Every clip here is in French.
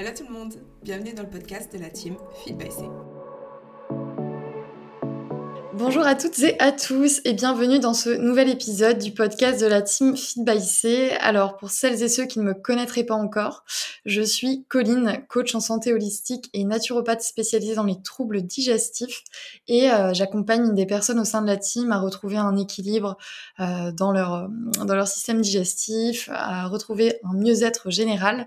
Hello tout le monde, bienvenue dans le podcast de la team Feed by C. Bonjour à toutes et à tous et bienvenue dans ce nouvel épisode du podcast de la team Feed by C. Alors pour celles et ceux qui ne me connaîtraient pas encore, je suis Colline, coach en santé holistique et naturopathe spécialisée dans les troubles digestifs et euh, j'accompagne des personnes au sein de la team à retrouver un équilibre euh, dans, leur, dans leur système digestif, à retrouver un mieux-être général.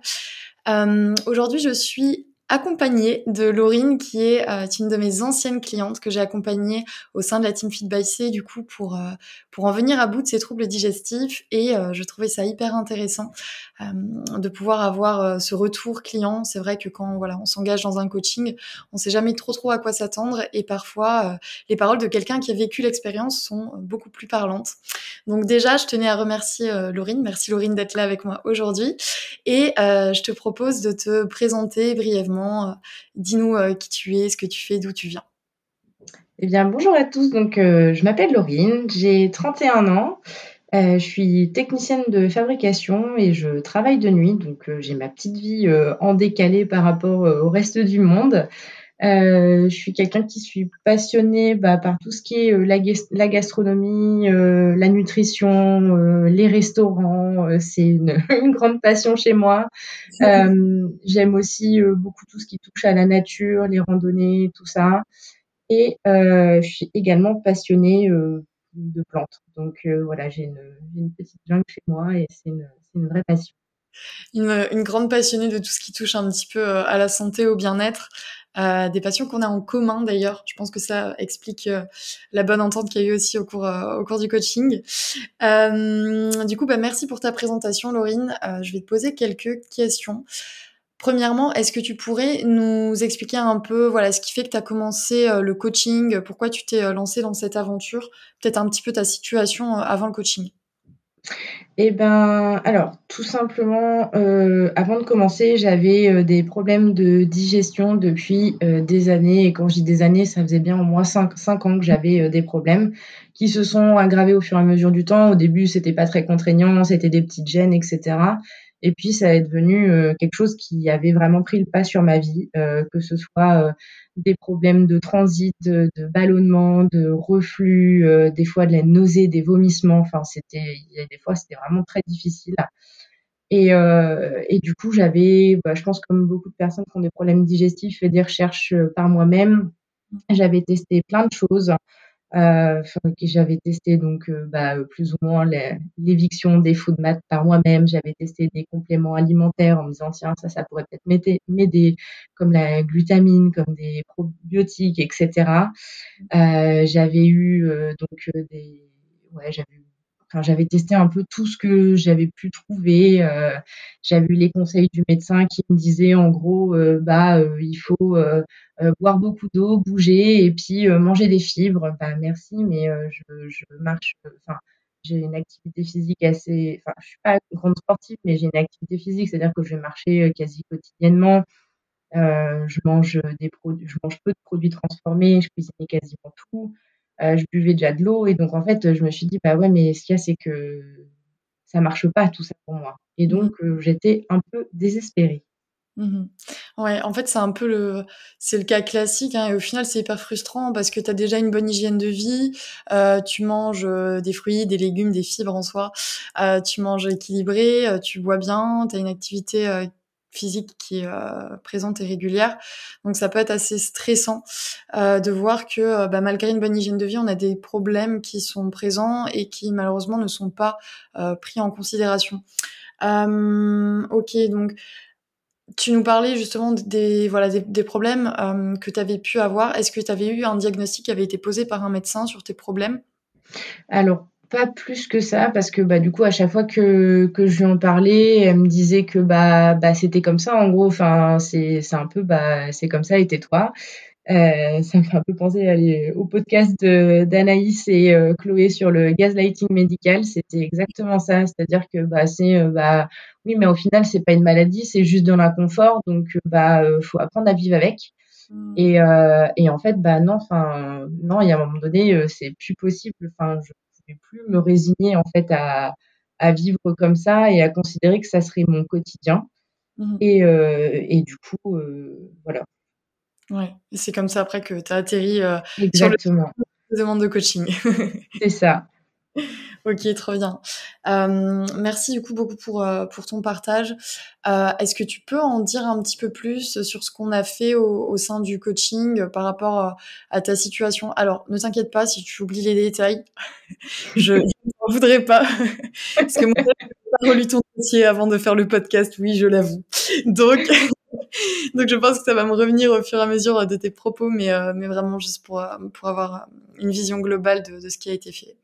Euh, Aujourd'hui je suis accompagnée de Laurine, qui est euh, une de mes anciennes clientes que j'ai accompagnée au sein de la team Fit by C, du coup, pour, euh, pour en venir à bout de ses troubles digestifs. Et euh, je trouvais ça hyper intéressant de pouvoir avoir ce retour client. C'est vrai que quand voilà, on s'engage dans un coaching, on sait jamais trop trop à quoi s'attendre. Et parfois, les paroles de quelqu'un qui a vécu l'expérience sont beaucoup plus parlantes. Donc déjà, je tenais à remercier Laurine. Merci Laurine d'être là avec moi aujourd'hui. Et je te propose de te présenter brièvement euh, dis-nous euh, qui tu es, ce que tu fais, d'où tu viens. Eh bien, bonjour à tous. Donc, euh, je m'appelle Laurine, j'ai 31 ans. je suis technicienne de fabrication et je travaille de nuit. Donc, j'ai ma petite vie en décalé par rapport au reste du monde. Euh, je suis quelqu'un qui suis passionné bah, par tout ce qui est euh, la, gastronomie, euh, la nutrition, les restaurants. c'est une, grande passion chez moi. J'aime aussi beaucoup tout ce qui touche à la nature, les randonnées, tout ça. Et je suis également passionnée de plantes. Donc voilà, j'ai une, petite jungle chez moi et c'est une, une, vraie passion. Une, grande passionnée de tout ce qui touche un petit peu à la santé, au bien-être. Euh, des passions qu'on a en commun d'ailleurs. Je pense que ça explique euh, la bonne entente qu'il y a eu aussi au cours, euh, au cours du coaching. du coup, bah, merci pour ta présentation, Laurine. je vais te poser quelques questions. Premièrement, est-ce que tu pourrais nous expliquer un peu voilà, ce qui fait que tu as commencé le coaching, pourquoi tu t'es lancé dans cette aventure, peut-être un petit peu ta situation avant le coaching eh ben, alors, tout simplement, euh, avant de commencer, j'avais euh, des problèmes de digestion depuis euh, des années. Et quand je dis des années, ça faisait bien au moins 5, ans que j'avais des problèmes qui se sont aggravés au fur et à mesure du temps. Au début, c'était pas très contraignant, c'était des petites gênes, etc. Et puis, ça est devenu quelque chose qui avait vraiment pris le pas sur ma vie, que ce soit des problèmes de transit, de, ballonnement, de reflux, euh, des fois de la nausée, des vomissements. Enfin, c'était, il y a des fois, c'était vraiment très difficile. Et, euh, et du coup, j'avais, bah, je pense comme beaucoup de personnes qui ont des problèmes digestifs, fait des recherches euh, par moi-même. J'avais testé plein de choses. Euh, j'avais testé donc euh, bah, plus ou moins l'éviction des food maths par moi-même. J'avais testé des compléments alimentaires en me disant tiens ça ça pourrait peut-être m'aider comme la glutamine, comme des probiotiques, etc. Euh, j'avais eu euh, donc euh, des ouais j'avais j'avais testé un peu tout ce que j'avais pu trouver. Euh, j'avais eu les conseils du médecin qui me disait en gros, euh, bah euh, il faut boire beaucoup d'eau, bouger et puis manger des fibres. Bah merci, mais je, marche. Enfin, j'ai une activité physique assez. Enfin, je suis pas grande sportive, mais j'ai une activité physique, c'est-à-dire que je vais marcher quasi quotidiennement. je mange des produits, je mange peu de produits transformés, je cuisine quasiment tout. Euh, je buvais déjà de l'eau et donc en fait, je me suis dit: «Bah ouais, mais ce qu'il y a, c'est que ça marche pas tout ça pour moi» et mmh donc euh, j'étais un peu désespérée. Mmh ouais, en fait, c'est un peu le c'est le cas classique, hein et au final, c'est hyper frustrant parce que tu as déjà une bonne hygiène de vie, euh, tu manges, des fruits, des légumes, des fibres en soi, tu manges équilibré, tu bois bien, tu as une activité, physique qui est euh, présente et régulière. Donc ça peut être assez stressant euh, de voir que euh, bah, malgré une bonne hygiène de vie, on a des problèmes qui sont présents et qui malheureusement ne sont pas pris en considération. ok, donc tu nous parlais justement des, voilà, des, problèmes que tu avais pu avoir. Est-ce que tu avais eu un diagnostic qui avait été posé par un médecin sur tes problèmes? Alors, pas plus que ça parce que bah du coup à chaque fois que, que je lui en parlais elle me disait que bah bah c'était comme ça en gros. Enfin c'est c'est un peu bah c'est comme ça et tais-toi. Euh, ça me fait un peu penser au podcast d'Anaïs et euh, Chloé sur le gaslighting médical. C'était exactement ça. C'est-à-dire que bah c'est euh, bah oui mais au final c'est pas une maladie c'est juste de l'inconfort. Donc bah faut apprendre à vivre avec. Mmh. et, et en fait bah non enfin non il y a un moment donné c'est plus possible. Enfin je pouvais plus me résigner en fait à, à vivre comme ça et à considérer que ça serait mon quotidien. Mmh et, et, du coup, voilà. Ouais, et c'est comme ça après que tu as atterri Exactement. sur le demande de coaching. C'est ça. Ok, trop bien. Merci du coup beaucoup pour, pour ton partage. Est-ce que tu peux en dire un petit peu plus sur ce qu'on a fait au, au, sein du coaching par rapport à ta situation? Alors, ne t'inquiète pas si tu oublies les détails. je n'en voudrais pas. Parce que moi, je n'ai pas relu ton dossier avant de faire le podcast, oui, je l'avoue. Donc... Donc je pense que ça va me revenir au fur et à mesure de tes propos, mais, mais vraiment juste pour, pour avoir une vision globale de, de ce qui a été fait.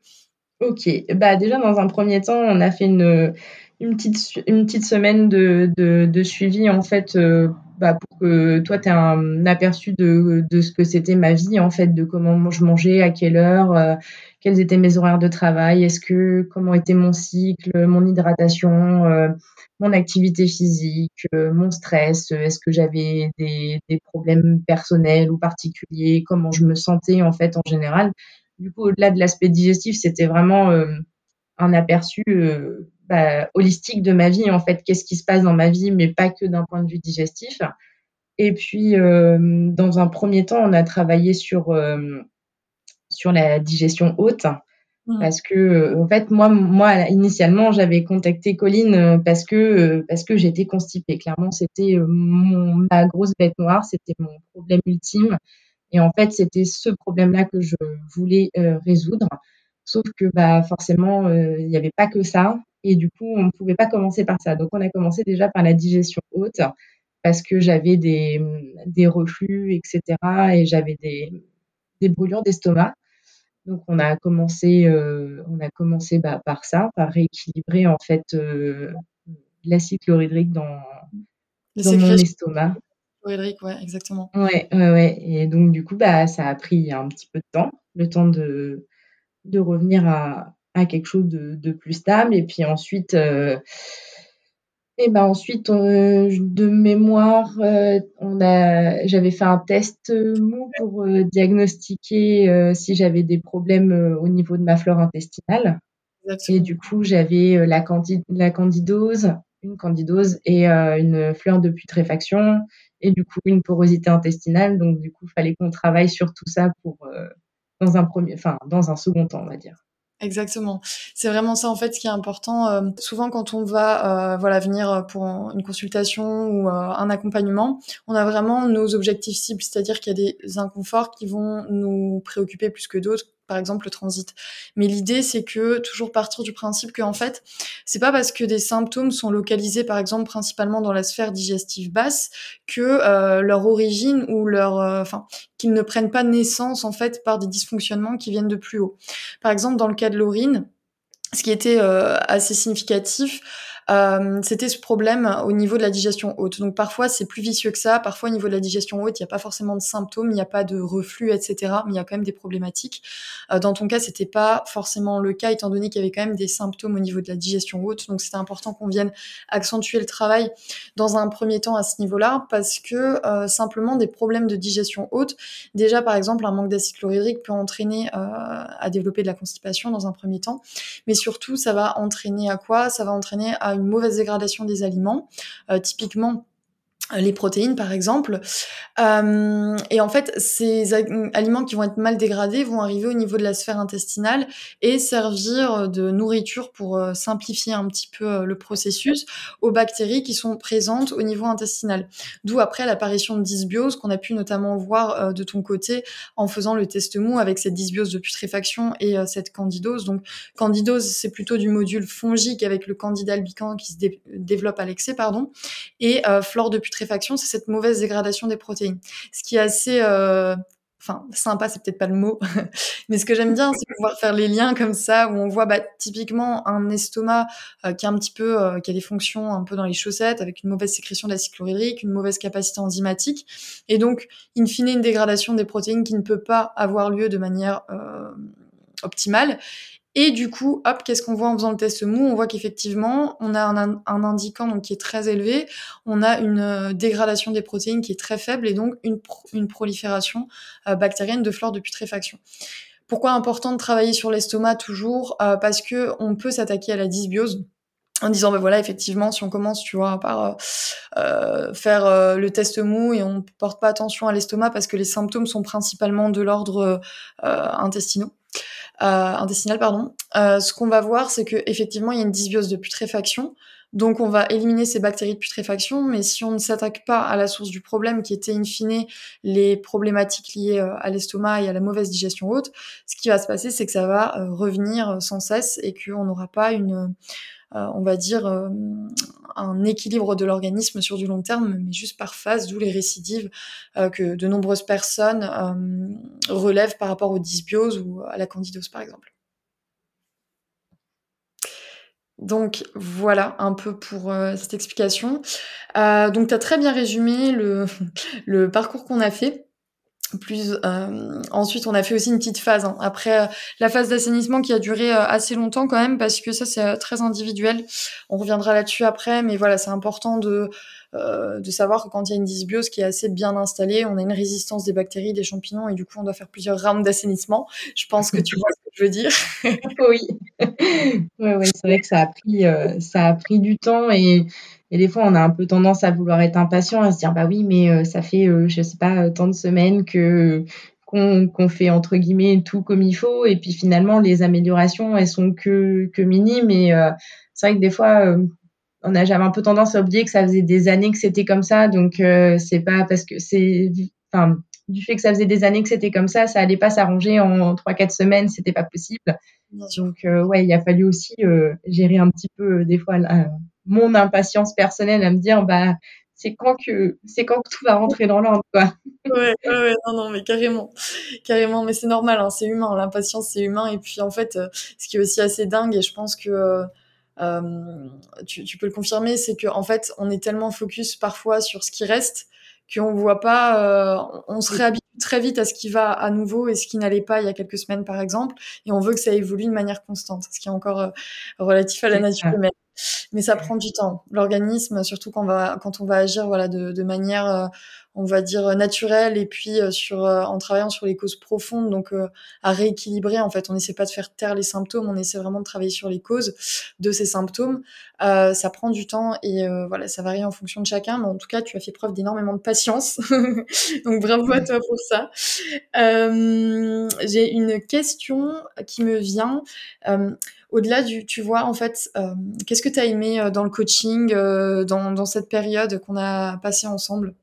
Ok, bah déjà dans un premier temps, on a fait une, une, petite, une petite semaine de, de, de suivi en fait euh, bah, pour que toi tu aies un aperçu de, de ce que c'était ma vie en fait, de comment je mangeais, à quelle heure, euh, quels étaient mes horaires de travail, est-ce que comment était mon cycle, mon hydratation, euh, mon activité physique, mon stress, est-ce que j'avais des, des problèmes personnels ou particuliers, comment je me sentais en fait en général du coup, au-delà de l'aspect digestif, c'était vraiment euh, un aperçu euh, bah, holistique de ma vie, en fait, qu'est-ce qui se passe dans ma vie, mais pas que d'un point de vue digestif. Et puis, euh, dans un premier temps, on a travaillé sur, sur la digestion haute. Mmh. Parce que, en fait, moi, moi initialement, j'avais contacté Colline parce que, parce que j'étais constipée. Clairement, c'était ma grosse bête noire, c'était mon problème ultime. Et en fait, c'était ce problème-là que je voulais euh, résoudre. Sauf que bah, forcément, euh, il n'y avait pas que ça. Et du coup, on ne pouvait pas commencer par ça. Donc, on a commencé déjà par la digestion haute parce que j'avais des, des reflux, etc. Et j'avais des, des brûlures d'estomac. Donc, on a commencé, euh, on a commencé bah, par ça, par rééquilibrer en fait l'acide chlorhydrique dans, dans mon estomac. Chlorhydrique, ouais, exactement. Ouais, ouais, ouais. Et donc, du coup, bah, ça a pris un petit peu de temps, le temps de, de revenir à, à quelque chose de, de plus stable. Et puis ensuite, euh, et ben ensuite, euh, de mémoire, euh, on a, j'avais fait un test mou pour euh, diagnostiquer euh, si j'avais des problèmes euh, au niveau de ma flore intestinale. Exactement. Et du coup, j'avais la, candid la candidose, une candidose et une fleur de putréfaction et du coup une porosité intestinale. Donc du coup, il fallait qu'on travaille sur tout ça pour euh, dans un premier, enfin dans un second temps, on va dire. Exactement. C'est vraiment ça en fait ce qui est important. Euh, souvent quand on va euh, voilà venir pour une consultation ou euh, un accompagnement, on a vraiment nos objectifs cibles, c'est-à-dire qu'il y a des inconforts qui vont nous préoccuper plus que d'autres par exemple le transit. Mais l'idée c'est que toujours partir du principe que en fait, c'est pas parce que des symptômes sont localisés par exemple principalement dans la sphère digestive basse que euh, leur origine ou leur euh, enfin qu'ils ne prennent pas naissance en fait par des dysfonctionnements qui viennent de plus haut. Par exemple dans le cas de l'urine, ce qui était euh, assez significatif, euh, c'était ce problème au niveau de la digestion haute. Donc parfois c'est plus vicieux que ça, parfois au niveau de la digestion haute, il n'y a pas forcément de symptômes, il n'y a pas de reflux, etc. Mais il y a quand même des problématiques. Euh, dans ton cas, c'était pas forcément le cas, étant donné qu'il y avait quand même des symptômes au niveau de la digestion haute. Donc c'était important qu'on vienne accentuer le travail dans un premier temps à ce niveau-là, parce que euh, simplement des problèmes de digestion haute, déjà par exemple un manque d'acide chlorhydrique peut entraîner à développer de la constipation dans un premier temps, mais surtout ça va entraîner à quoi? Ça va entraîner à une mauvaise dégradation des aliments. Euh, typiquement, les protéines par exemple. Euh, et en fait, ces aliments qui vont être mal dégradés vont arriver au niveau de la sphère intestinale et servir de nourriture pour euh, simplifier un petit peu euh, le processus aux bactéries qui sont présentes au niveau intestinal. D'où après l'apparition de dysbiose qu'on a pu notamment voir de ton côté en faisant le test mou avec cette dysbiose de putréfaction et cette candidose. Donc candidose, c'est plutôt du module fongique avec le candida albicans qui se dé développe à l'excès, pardon, et flore de putréfaction c'est cette mauvaise dégradation des protéines. Ce qui est assez euh, enfin sympa c'est peut-être pas le mot mais ce que j'aime bien c'est pouvoir faire les liens comme ça où on voit bah, typiquement un estomac euh, qui a un petit peu euh, qui a des fonctions un peu dans les chaussettes avec une mauvaise sécrétion d'acide chlorhydrique une mauvaise capacité enzymatique et donc in fine une dégradation des protéines qui ne peut pas avoir lieu de manière optimale et du coup, hop, qu'est-ce qu'on voit en faisant le test mou? On voit qu'effectivement, on a un, un, indiquant donc qui est très élevé, on a une euh, dégradation des protéines qui est très faible et donc une, une prolifération euh, bactérienne de flore de putréfaction. Pourquoi important de travailler sur l'estomac toujours? Euh, Parce que on peut s'attaquer à la dysbiose en disant ben voilà effectivement si on commence tu vois par euh, faire le test mou et on porte pas attention à l'estomac parce que les symptômes sont principalement de l'ordre euh, intestinaux intestinal pardon. Ce qu'on va voir c'est que effectivement il y a une dysbiose de putréfaction. Donc on va éliminer ces bactéries de putréfaction, mais si on ne s'attaque pas à la source du problème, qui était in fine les problématiques liées à l'estomac et à la mauvaise digestion haute, ce qui va se passer, c'est que ça va revenir sans cesse et qu'on n'aura pas une, euh, on va dire, euh, un équilibre de l'organisme sur du long terme, mais juste par phase, d'où les récidives euh, que de nombreuses personnes relèvent par rapport aux dysbioses ou à la candidose, par exemple. Donc voilà un peu pour cette explication. donc tu as très bien résumé le parcours qu'on a fait plus euh, ensuite on a fait aussi une petite phase hein. après euh, la phase d'assainissement qui a duré euh, assez longtemps quand même parce que ça c'est très individuel. On reviendra là-dessus après mais voilà c'est important de de savoir que quand il y a une dysbiose qui est assez bien installée on a une résistance des bactéries des champignons et du coup on doit faire plusieurs rounds d'assainissement. Je pense que tu vois ce que je veux dire. Oui. Ouais, ouais c'est vrai que ça a pris ça a pris du temps et et des fois, on a un peu tendance à vouloir être impatient, à se dire bah oui, mais euh, ça fait, euh, je sais pas, euh, tant de semaines que qu'on fait entre guillemets tout comme il faut, et puis finalement les améliorations elles sont que que minimes. Et c'est vrai que des fois, on a j'avais un peu tendance à oublier que ça faisait des années que c'était comme ça, donc c'est pas parce que c'est, enfin du fait que ça faisait des années que c'était comme ça, ça allait pas s'arranger en trois quatre semaines, c'était pas possible. Donc ouais, il a fallu aussi gérer un petit peu des fois mon impatience personnelle à me dire bah c'est quand que c'est quand que tout va rentrer dans l'ordre quoi. ouais, ouais, non non mais carrément. Carrément mais c'est normal hein, c'est humain l'impatience c'est humain. Et puis en fait euh, ce qui est aussi assez dingue et je pense que euh, tu, tu, peux le confirmer c'est que en fait on est tellement focus parfois sur ce qui reste qu'on voit pas euh, on se réhabitue très vite à ce qui va à nouveau et ce qui n'allait pas il y a quelques semaines par exemple et on veut que ça évolue de manière constante ce qui est encore euh, relatif à la nature humaine mais ça prend du temps. L'organisme, surtout quand on va, quand on va agir voilà, de, de manière, euh, on va dire, naturelle, et puis euh, sur, euh, en travaillant sur les causes profondes, donc à rééquilibrer, en fait, on n'essaie pas de faire taire les symptômes, on essaie vraiment de travailler sur les causes de ces symptômes. ça prend du temps et voilà, ça varie en fonction de chacun, mais en tout cas, tu as fait preuve d'énormément de patience. donc bravo à toi pour ça. J'ai une question qui me vient au-delà du, tu vois, en fait, euh, qu'est-ce que tu as aimé euh, dans le coaching, euh, dans, cette période qu'on a passée ensemble?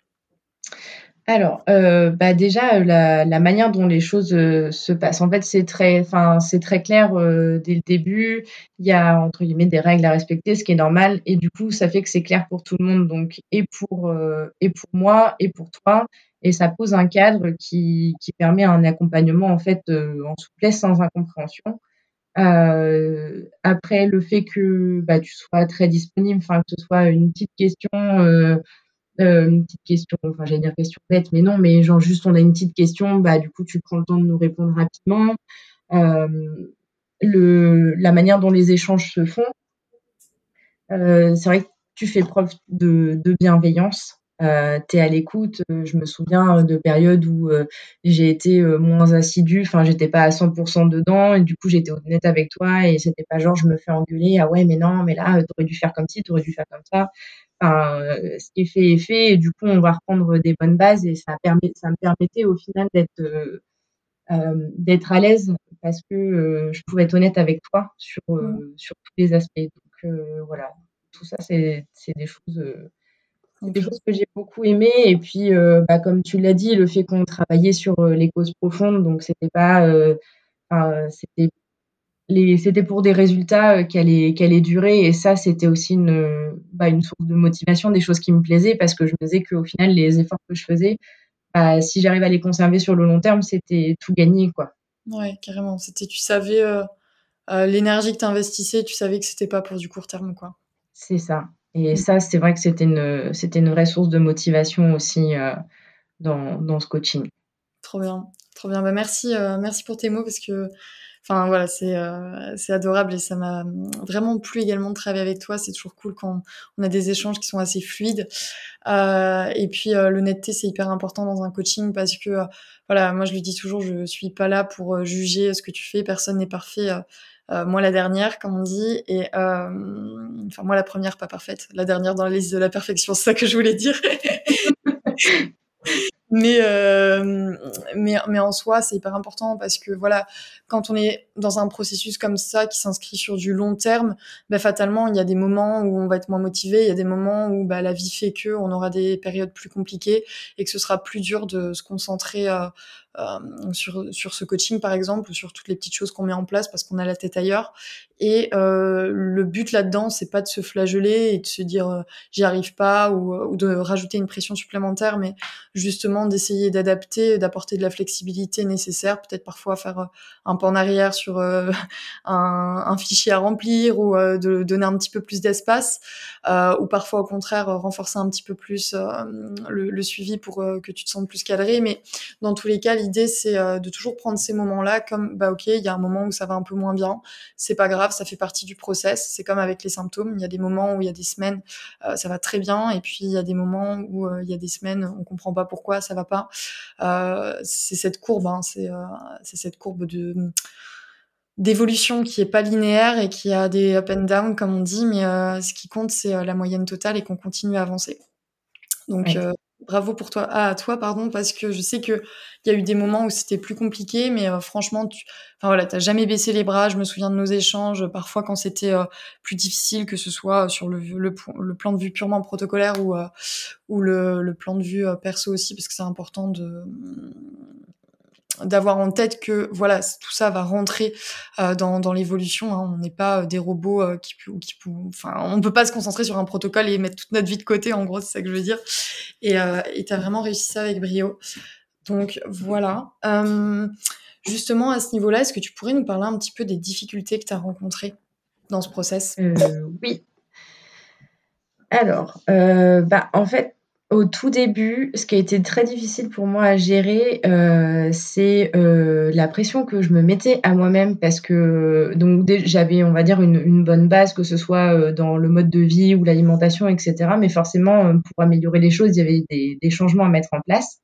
Alors, bah déjà la, manière dont les choses se passent. En fait, c'est très, enfin, c'est très clair dès le début. Il y a entre guillemets des règles à respecter, ce qui est normal, et du coup, ça fait que c'est clair pour tout le monde, donc et pour et pour moi et pour toi, et ça pose un cadre qui, qui permet un accompagnement en fait en souplesse sans incompréhension. Euh, après, le fait que bah, tu sois très disponible, enfin que ce soit une petite question, euh, euh, une petite question, enfin j'allais dire question bête, mais non, mais genre juste on a une petite question, bah du coup tu prends le temps de nous répondre rapidement. le, la manière dont les échanges se font, c'est vrai que tu fais preuve de, de bienveillance euh, tu es à l'écoute. Euh, je me souviens de périodes où euh, j'ai été euh, moins assidue, enfin j'étais pas à 100% dedans et du coup j'étais honnête avec toi et c'était pas genre je me fais engueuler, ah ouais mais non mais là t'aurais dû faire comme ci, t'aurais dû faire comme ça. Enfin, ce qui est fait est fait et du coup on va reprendre des bonnes bases et ça permet, ça me permettait au final d'être d'être à l'aise parce que je pouvais être honnête avec toi sur mmh. sur tous les aspects. Donc voilà, tout ça c'est c'est des choses c'est des choses que j'ai beaucoup aimé. Et puis, euh, bah, comme tu l'as dit, le fait qu'on travaillait sur euh, les causes profondes, donc c'était pas, euh, c'était les, c'était pour des résultats qui allaient, qui allaient durer. Et ça, c'était aussi une, bah, une source de motivation, des choses qui me plaisaient, parce que je me disais qu'au final, les efforts que je faisais, bah, si j'arrive à les conserver sur le long terme, c'était tout gagné, quoi. Ouais, carrément. C'était, tu savais l'énergie que tu investissais, tu savais que c'était pas pour du court terme, quoi. C'est ça. Et ça, c'est vrai que c'était une, c'était une vraie source de motivation aussi euh, dans, dans, ce coaching. Trop bien, trop bien. Bah, merci, euh, merci pour tes mots parce que, enfin voilà, c'est, euh, c'est adorable et ça m'a vraiment plu également de travailler avec toi. C'est toujours cool quand on a des échanges qui sont assez fluides. et puis l'honnêteté, c'est hyper important dans un coaching parce que, voilà, moi je lui dis toujours, je suis pas là pour juger ce que tu fais. Personne n'est parfait moi la dernière, comme on dit, et enfin moi la première, pas parfaite, la dernière dans la liste de la perfection, c'est ça que je voulais dire. mais, euh, mais, mais en soi, c'est hyper important parce que voilà, quand on est dans un processus comme ça qui s'inscrit sur du long terme, bah, fatalement, il y a des moments où on va être moins motivé, il y a des moments où bah, la vie fait que on aura des périodes plus compliquées et que ce sera plus dur de se concentrer euh, euh, sur, sur ce coaching par exemple, sur toutes les petites choses qu'on met en place parce qu'on a la tête ailleurs. Et euh, le but là-dedans, c'est pas de se flageller et de se dire euh, j'y arrive pas ou, de rajouter une pression supplémentaire, mais justement d'essayer d'adapter, d'apporter de la flexibilité nécessaire, peut-être parfois faire un pas en arrière sur un, un, fichier à remplir ou de donner un petit peu plus d'espace, ou parfois au contraire renforcer un petit peu plus le, le, suivi pour que tu te sentes plus cadré. Mais dans tous les cas, l'idée, c'est euh, de toujours prendre ces moments-là comme, bah ok, il y a un moment où ça va un peu moins bien, c'est pas grave, ça fait partie du process. C'est comme avec les symptômes, il y a des moments où il y a des semaines, euh, ça va très bien, et puis il y a des moments où euh, il y a des semaines, on comprend pas pourquoi ça va pas. c'est cette courbe, hein, c'est cette courbe de d'évolution qui est pas linéaire et qui a des up and down comme on dit, mais ce qui compte c'est la moyenne totale et qu'on continue à avancer. Donc bravo pour toi, à toi pardon, parce que je sais que il y a eu des moments où c'était plus compliqué, mais euh, franchement, tu, enfin voilà, t'as jamais baissé les bras. Je me souviens de nos échanges, parfois quand c'était euh, plus difficile, que ce soit sur le, le, plan de vue purement protocolaire ou euh, ou le, le, plan de vue perso aussi, parce que c'est important de d'avoir en tête que voilà tout ça va rentrer euh, dans, dans l'évolution hein. on n'est pas euh, des robots euh, qui qui enfin on peut pas se concentrer sur un protocole et mettre toute notre vie de côté en gros c'est ça que je veux dire. Et euh, et t'as vraiment réussi ça avec brio. Donc voilà. Justement à ce niveau-là est-ce que tu pourrais nous parler un petit peu des difficultés que tu as rencontrées dans ce process? Oui. Alors bah en fait au tout début, ce qui a été très difficile pour moi à gérer, euh, c'est euh, la pression que je me mettais à moi-même parce que donc j'avais, on va dire, une, bonne base, que ce soit euh, dans le mode de vie ou l'alimentation, etc. Mais forcément, euh, pour améliorer les choses, il y avait des, changements à mettre en place.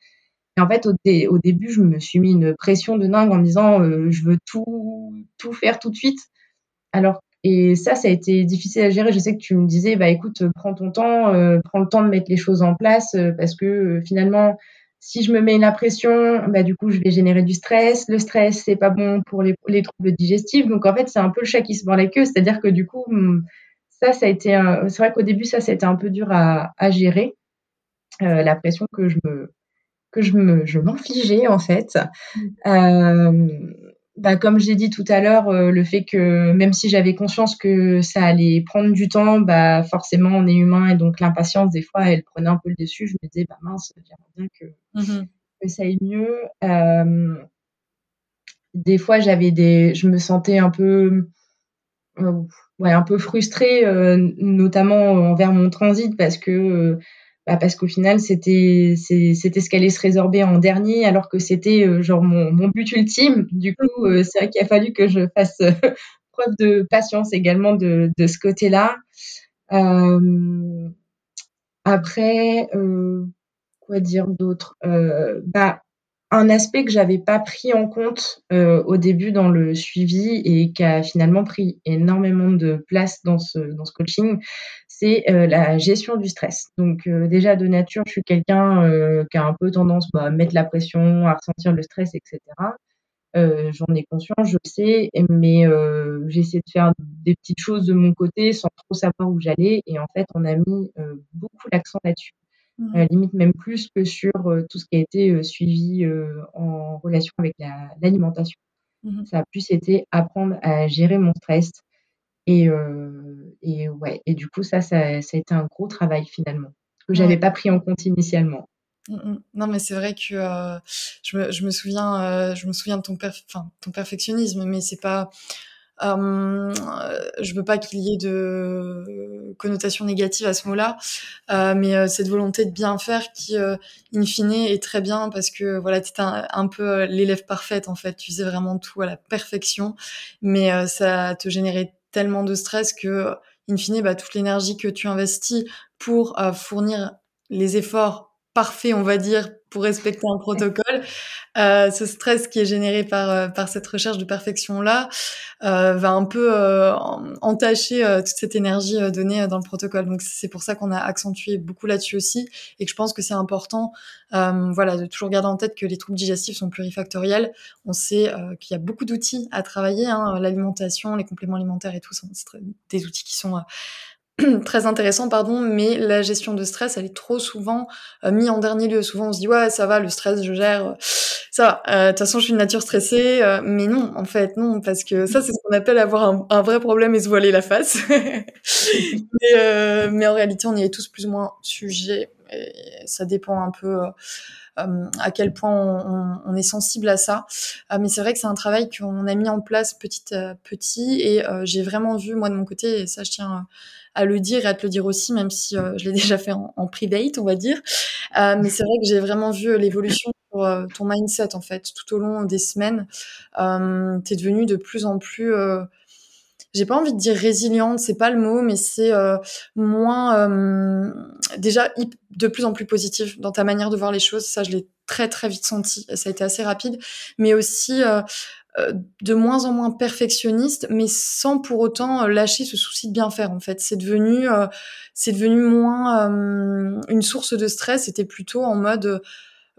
Et en fait, au, début, je me suis mis une pression de dingue en me disant, euh, je veux tout, tout faire tout de suite. Alors et ça, ça a été difficile à gérer. Je sais que tu me disais, bah écoute, prends ton temps, euh, prends le temps de mettre les choses en place, euh, parce que euh, finalement, si je me mets la pression, bah du coup, je vais générer du stress. Le stress, c'est pas bon pour les, les, troubles digestifs. Donc en fait, c'est un peu le chat qui se mord la queue. C'est-à-dire que du coup, hmm, ça, ça a été, c'est vrai qu'au début, ça, c'était un peu dur à, à gérer. la pression que je me que je me je m'infligeais en fait. Mmh bah, comme j'ai dit tout à l'heure, euh, le fait que même si j'avais conscience que ça allait prendre du temps, bah forcément on est humain et donc l'impatience des fois elle prenait un peu le dessus. Je me disais bah mince, j'aimerais bien que, mmh que ça aille mieux. Euh, des fois j'avais des, je me sentais un peu, euh, ouais un peu frustrée, euh, notamment envers mon transit parce que euh, bah parce qu'au final c'était c'était ce qu'allait se résorber en dernier alors que c'était euh, genre mon, mon, but ultime. Du coup euh, c'est vrai qu'il a fallu que je fasse euh, preuve de patience également de, de ce côté là après quoi dire d'autre? Bah un aspect que j'avais pas pris en compte euh, au début dans le suivi et qui a finalement pris énormément de place dans ce, dans ce coaching, c'est euh, la gestion du stress. Donc euh, déjà de nature, je suis quelqu'un euh, qui a un peu tendance bah, à mettre la pression, à ressentir le stress, etc. J'en ai conscience, je le sais, mais j'essaie de faire des petites choses de mon côté sans trop savoir où j'allais. Et en fait, on a mis beaucoup l'accent là-dessus. Mmh. Limite même plus que sur tout ce qui a été suivi en relation avec l'alimentation. La, mmh. Ça a plus été apprendre à gérer mon stress. Et, et ouais, et du coup, ça, ça, ça, a été un gros travail finalement, que j'avais ouais. pas pris en compte initialement. Mmh, non, mais c'est vrai que euh, je, me, je, me, souviens, euh, je me souviens de ton, perf ton perfectionnisme, mais c'est pas. Euh, je veux pas qu'il y ait de connotation négative à ce mot-là, euh, mais euh, cette volonté de bien faire qui, euh, in fine, est très bien parce que voilà, tu un, un, peu l'élève parfaite en fait. Tu faisais vraiment tout à la perfection, mais ça te générait tellement de stress que, in fine, bah, toute l'énergie que tu investis pour fournir les efforts parfaits, on va dire, pour respecter un protocole. Euh, ce stress qui est généré par euh, par cette recherche de perfection là euh, va un peu entacher toute cette énergie donnée dans le protocole. Donc c'est pour ça qu'on a accentué beaucoup là-dessus aussi et que je pense que c'est important, voilà, de toujours garder en tête que les troubles digestifs sont plurifactoriels. On sait qu'il y a beaucoup d'outils à travailler, hein, l'alimentation, les compléments alimentaires et tout, c'est des outils qui sont très intéressant, pardon, mais la gestion de stress, elle est trop souvent euh, mise en dernier lieu. Souvent, on se dit ouais, ça va, le stress, je gère, ça va. Euh, de toute façon, je suis une nature stressée, euh, mais non, en fait, non, parce que ça, c'est ce qu'on appelle avoir un, vrai problème et se voiler la face. mais, mais, en réalité, on y est tous plus ou moins sujets. Ça dépend un peu. à quel point on, est sensible à ça. mais c'est vrai que c'est un travail qu'on a mis en place petit à petit et j'ai vraiment vu, moi de mon côté, et ça je tiens à le dire et à te le dire aussi, même si euh, je l'ai déjà fait en, en private, on va dire. Euh, mais c'est vrai que j'ai vraiment vu euh, l'évolution pour ton mindset, en fait, tout au long des semaines. Euh, T'es devenu de plus en plus j'ai pas envie de dire résiliente, c'est pas le mot, mais c'est euh, moins euh, déjà de plus en plus positif dans ta manière de voir les choses. Ça, je l'ai très très vite senti. Ça a été assez rapide, mais aussi euh, euh, de moins en moins perfectionniste, mais sans pour autant euh, lâcher ce souci de bien faire. En fait, c'est devenu, euh, c'est devenu moins une source de stress. C'était plutôt en mode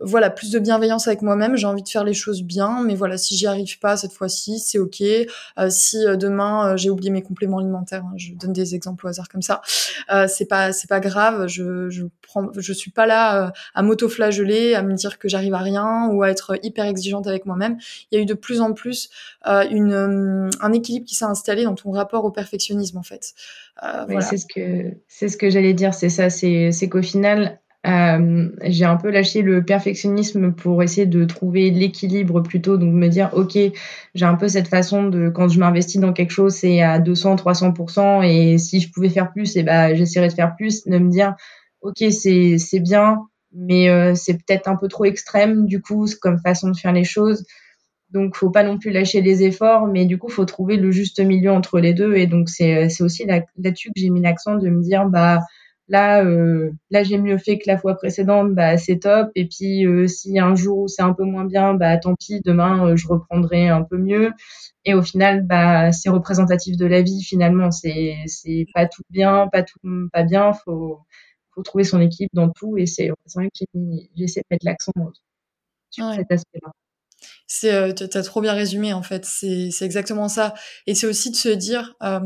voilà, plus de bienveillance avec moi-même. J'ai envie de faire les choses bien, mais voilà, si j'y arrive pas cette fois-ci, c'est ok. Euh, si euh, demain euh, j'ai oublié mes compléments alimentaires, hein, je donne des exemples au hasard comme ça, c'est pas c'est pas grave. Je je prends, je suis pas là à m'auto-flageller, à me dire que j'arrive à rien ou à être hyper exigeante avec moi-même. Il y a eu de plus en plus une un équilibre qui s'est installé dans ton rapport au perfectionnisme en fait. oui, c'est ce que c'est ce que j'allais dire. C'est ça. C'est c'est qu'au final euh, j'ai un peu lâché le perfectionnisme pour essayer de trouver l'équilibre plutôt, donc me dire ok, j'ai un peu cette façon de quand je m'investis dans quelque chose, c'est à 200, 300% et si je pouvais faire plus, eh ben j'essaierais de faire plus, de me dire ok c'est c'est bien, mais euh, c'est peut-être un peu trop extrême du coup comme façon de faire les choses. Donc, faut pas non plus lâcher les efforts, mais du coup, faut trouver le juste milieu entre les deux. Et donc, c'est, c'est aussi là-dessus que j'ai mis l'accent de me dire, bah, Là, euh, là j'ai mieux fait que la fois précédente, bah c'est top. Et puis euh, si un jour c'est un peu moins bien, bah tant pis, demain euh, je reprendrai un peu mieux. Et au final, bah c'est représentatif de la vie finalement. C'est c'est pas tout bien, pas tout pas bien. Faut faut trouver son équipe dans tout. Et c'est vrai que j'essaie de mettre l'accent sur cet aspect-là. C'est, euh, t'as trop bien résumé en fait. C'est, c'est exactement ça. Et c'est aussi de se dire euh,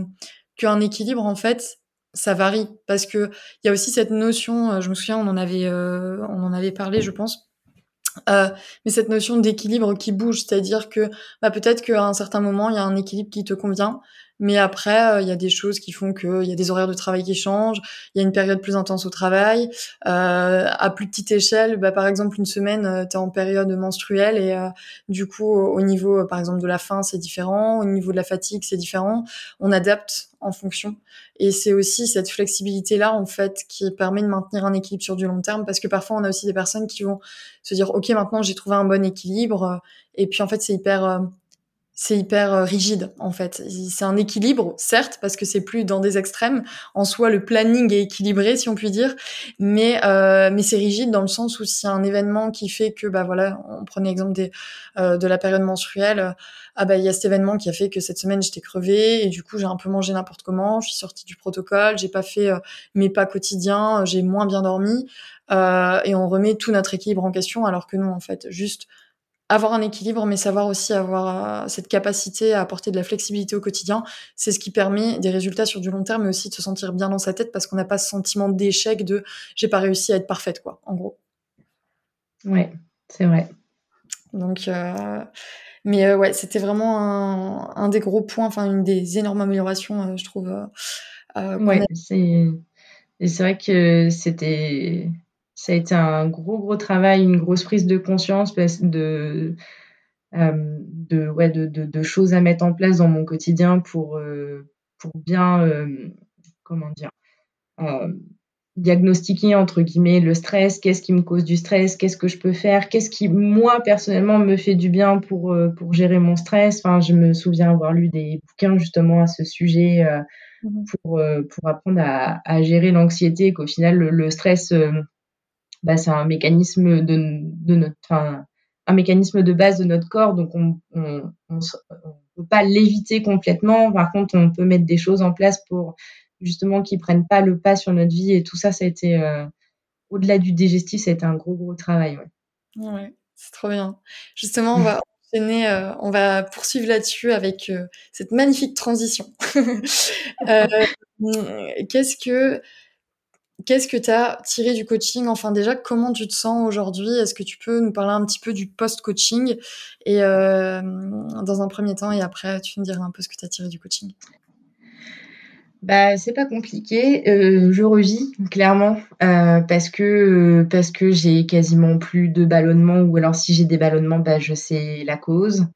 qu'un équilibre en fait, ça varie. Parce que il y a aussi cette notion, euh, je me souviens, on en avait, euh, on en avait parlé, je pense. Euh, mais cette notion d'équilibre qui bouge, c'est-à-dire que bah, peut-être qu'à un certain moment il y a un équilibre qui te convient, mais après, euh, il y a des choses qui font qu'il y a des horaires de travail qui changent, il y a une période plus intense au travail. Euh, à plus petite échelle, bah, par exemple, une semaine, euh, tu es en période menstruelle et du coup, au niveau, par exemple, de la faim, c'est différent. Au niveau de la fatigue, c'est différent. On adapte en fonction. Et c'est aussi cette flexibilité-là, en fait, qui permet de maintenir un équilibre sur du long terme, parce que parfois, on a aussi des personnes qui vont se dire, OK, maintenant, j'ai trouvé un bon équilibre. Et puis, en fait, c'est hyper c'est hyper euh, rigide en fait. C'est un équilibre, certes, parce que c'est plus dans des extrêmes. En soi, le planning est équilibré, si on peut dire, mais euh, mais c'est rigide dans le sens où s'il y a un événement qui fait que bah voilà, on prenait l'exemple des euh, de la période menstruelle. ah bah il y a cet événement qui a fait que cette semaine j'étais crevée et du coup j'ai un peu mangé n'importe comment. Je suis sortie du protocole, j'ai pas fait mes pas quotidiens, j'ai moins bien dormi et on remet tout notre équilibre en question alors que non en fait juste avoir un équilibre, mais savoir aussi avoir euh, cette capacité à apporter de la flexibilité au quotidien, c'est ce qui permet des résultats sur du long terme, mais aussi de se sentir bien dans sa tête parce qu'on n'a pas ce sentiment d'échec de j'ai pas réussi à être parfaite, quoi, en gros. Ouais, c'est vrai. Donc, euh, mais euh, ouais, c'était vraiment un, un, des gros points, enfin une des énormes améliorations, je trouve. ouais, c'est vrai que c'était ça a été un gros, gros travail, une grosse prise de conscience de, euh, de, ouais, de, de, de, choses à mettre en place dans mon quotidien pour, euh, pour bien, euh, comment dire, diagnostiquer entre guillemets le stress, qu'est-ce qui me cause du stress, qu'est-ce que je peux faire, qu'est-ce qui moi personnellement me fait du bien pour pour gérer mon stress. Enfin, je me souviens avoir lu des bouquins justement à ce sujet mmh pour pour apprendre à, à gérer l'anxiété, qu'au final le, le stress bah, c'est un mécanisme de, de notre, enfin, un mécanisme de base de notre corps, donc on on, on, peut pas l'éviter complètement. Par contre, on peut mettre des choses en place pour justement qu'ils prennent pas le pas sur notre vie et tout ça, ça a été euh, au-delà du digestif, ça a été un gros gros travail. Ouais, ouais c'est trop bien. Justement, on va enchaîner, euh, on va poursuivre là-dessus avec euh, cette magnifique transition. Qu'est-ce que Qu'est-ce que tu as tiré du coaching? Enfin déjà, comment tu te sens aujourd'hui? Est-ce que tu peux nous parler un petit peu du post-coaching? Et euh, dans un premier temps et après tu me diras un peu ce que tu as tiré du coaching. Bah, c'est pas compliqué. Euh, je revis clairement euh, parce que que j'ai quasiment plus de ballonnements ou alors si j'ai des ballonnements, bah, je sais la cause.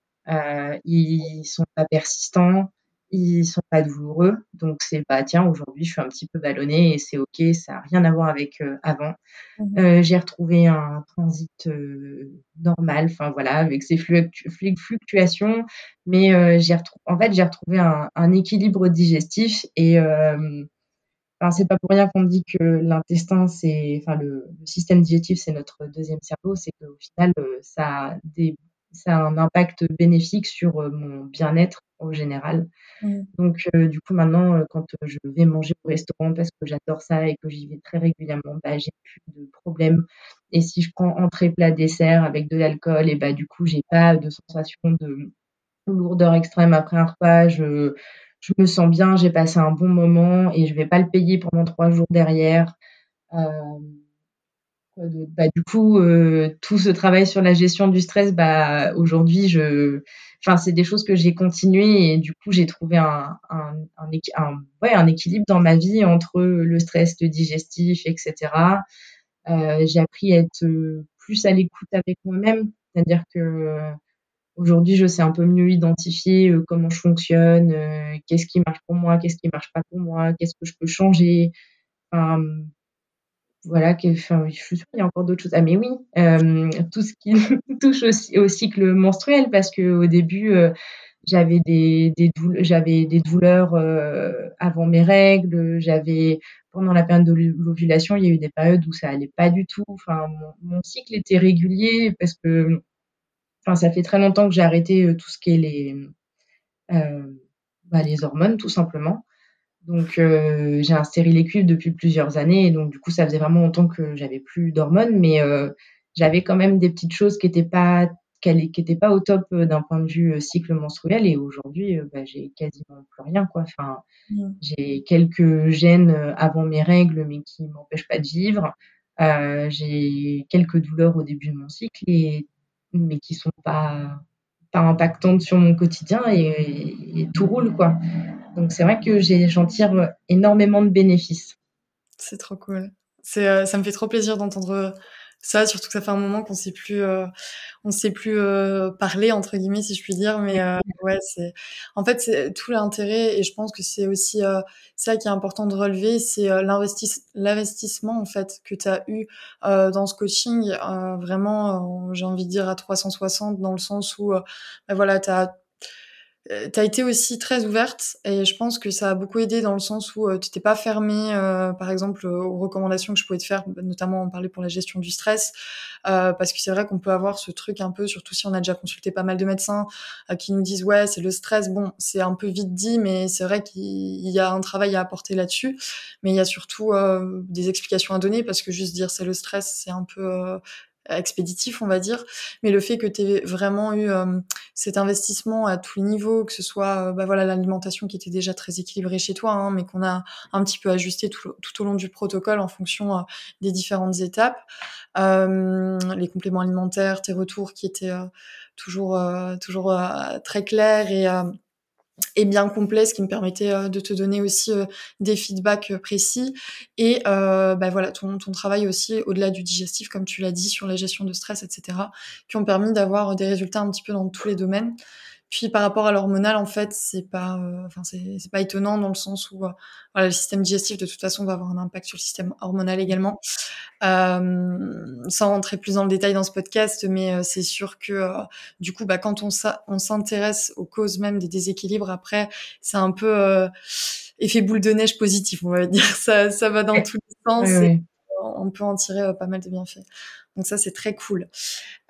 Ils sont pas persistants ils sont pas douloureux. Donc c'est pas tiens aujourd'hui je suis un petit peu ballonnée et c'est ok, ça a rien à voir avec euh, avant. Mmh euh, j'ai retrouvé un transit euh, normal, enfin voilà, avec ses fluctuations, mais j'ai en fait j'ai retrouvé un, un, équilibre digestif et Enfin, c'est pas pour rien qu'on dit que l'intestin, c'est, enfin, le, le, système digestif, c'est notre deuxième cerveau. C'est qu'au final, ça a, des, ça a un impact bénéfique sur mon bien-être en général. Mmh. Donc, euh, du coup, maintenant, euh, quand je vais manger au restaurant parce que j'adore ça et que j'y vais très régulièrement, bah, j'ai plus de problème. Et si je prends entrée, plat, dessert avec de l'alcool, et bah, du coup, j'ai pas de sensation de lourdeur extrême après un repas. Je, je me sens bien, j'ai passé un bon moment et je vais pas le payer pendant trois jours derrière. Euh, bah, du coup, euh, tout ce travail sur la gestion du stress, bah, aujourd'hui, je, enfin, c'est des choses que j'ai continué et du coup, j'ai trouvé un, un, un, ouais, un équilibre dans ma vie entre le stress, le digestif, etc. Euh, j'ai appris à être plus à l'écoute avec moi-même, c'est-à-dire que aujourd'hui, je sais un peu mieux identifier euh, comment je fonctionne, euh, qu'est-ce qui marche pour moi, qu'est-ce qui marche pas pour moi, qu'est-ce que je peux changer. Voilà, que, enfin, je suis sûre qu'il y a encore d'autres choses. Ah, mais oui, euh, tout ce qui touche aussi au cycle menstruel, parce que au début, euh, j'avais des, des, j'avais des douleurs euh, avant mes règles, j'avais pendant la période de l'ovulation, il y a eu des périodes où ça allait pas du tout. Enfin, mon, mon cycle était régulier parce que, enfin, ça fait très longtemps que j'ai arrêté euh, tout ce qui est les, euh, bah, les hormones, tout simplement. Donc euh, j'ai un stérilet depuis plusieurs années et donc du coup ça faisait vraiment longtemps que j'avais plus d'hormones mais euh, j'avais quand même des petites choses qui étaient pas qui étaient pas au top euh, d'un point de vue cycle menstruel et aujourd'hui bah, j'ai quasiment plus rien quoi. Enfin mmh. j'ai quelques gènes avant mes règles mais qui m'empêchent pas de vivre. j'ai quelques douleurs au début de mon cycle et mais qui sont pas pas impactantes sur mon quotidien et, et tout roule quoi. Donc c'est vrai que j'en tire énormément de bénéfices. C'est trop cool. C'est, euh, ça me fait trop plaisir d'entendre ça, surtout que ça fait un moment qu'on sait plus, euh, on sait plus euh, parler entre guillemets si je puis dire, mais euh, ouais, c'est, en fait, c'est tout l'intérêt et je pense que c'est aussi ça qui est important de relever, c'est l'investissement en fait que tu as eu dans ce coaching, vraiment, j'ai envie de dire à 360 dans le sens où, bah voilà, tu as euh, tu as été aussi très ouverte et je pense que ça a beaucoup aidé dans le sens où euh, tu t'es pas fermée, euh, par exemple, aux recommandations que je pouvais te faire, notamment en parler pour la gestion du stress, parce que c'est vrai qu'on peut avoir ce truc un peu, surtout si on a déjà consulté pas mal de médecins qui nous disent ouais c'est le stress, bon c'est un peu vite dit, mais c'est vrai qu'il y a un travail à apporter là-dessus, mais il y a surtout des explications à donner parce que juste dire c'est le stress, c'est un peu expéditif, on va dire. Mais le fait que tu vraiment eu euh, cet investissement à tous les niveaux, que ce soit euh, bah voilà l'alimentation qui était déjà très équilibrée chez toi, hein, mais qu'on a un petit peu ajusté tout, au long du protocole en fonction euh, des différentes étapes, les compléments alimentaires, tes retours qui étaient toujours toujours très clairs et et bien complet, ce qui me permettait euh, de te donner aussi euh, des feedbacks euh, précis. Et bah voilà, ton, ton travail aussi au-delà du digestif, comme tu l'as dit, sur la gestion de stress, etc., qui ont permis d'avoir des résultats un petit peu dans tous les domaines. Puis par rapport à l'hormonal, en fait, c'est pas, euh, enfin c'est pas étonnant dans le sens où euh, voilà, le système digestif de toute façon va avoir un impact sur le système hormonal également. Euh, sans rentrer plus dans le détail dans ce podcast, mais euh, c'est sûr que du coup, bah, quand on, on s'intéresse aux causes même des déséquilibres, après, c'est un peu effet boule de neige positif, on va dire. Ça, ça va dans tous les sens. on peut en tirer pas mal de bienfaits. Donc ça, c'est très cool.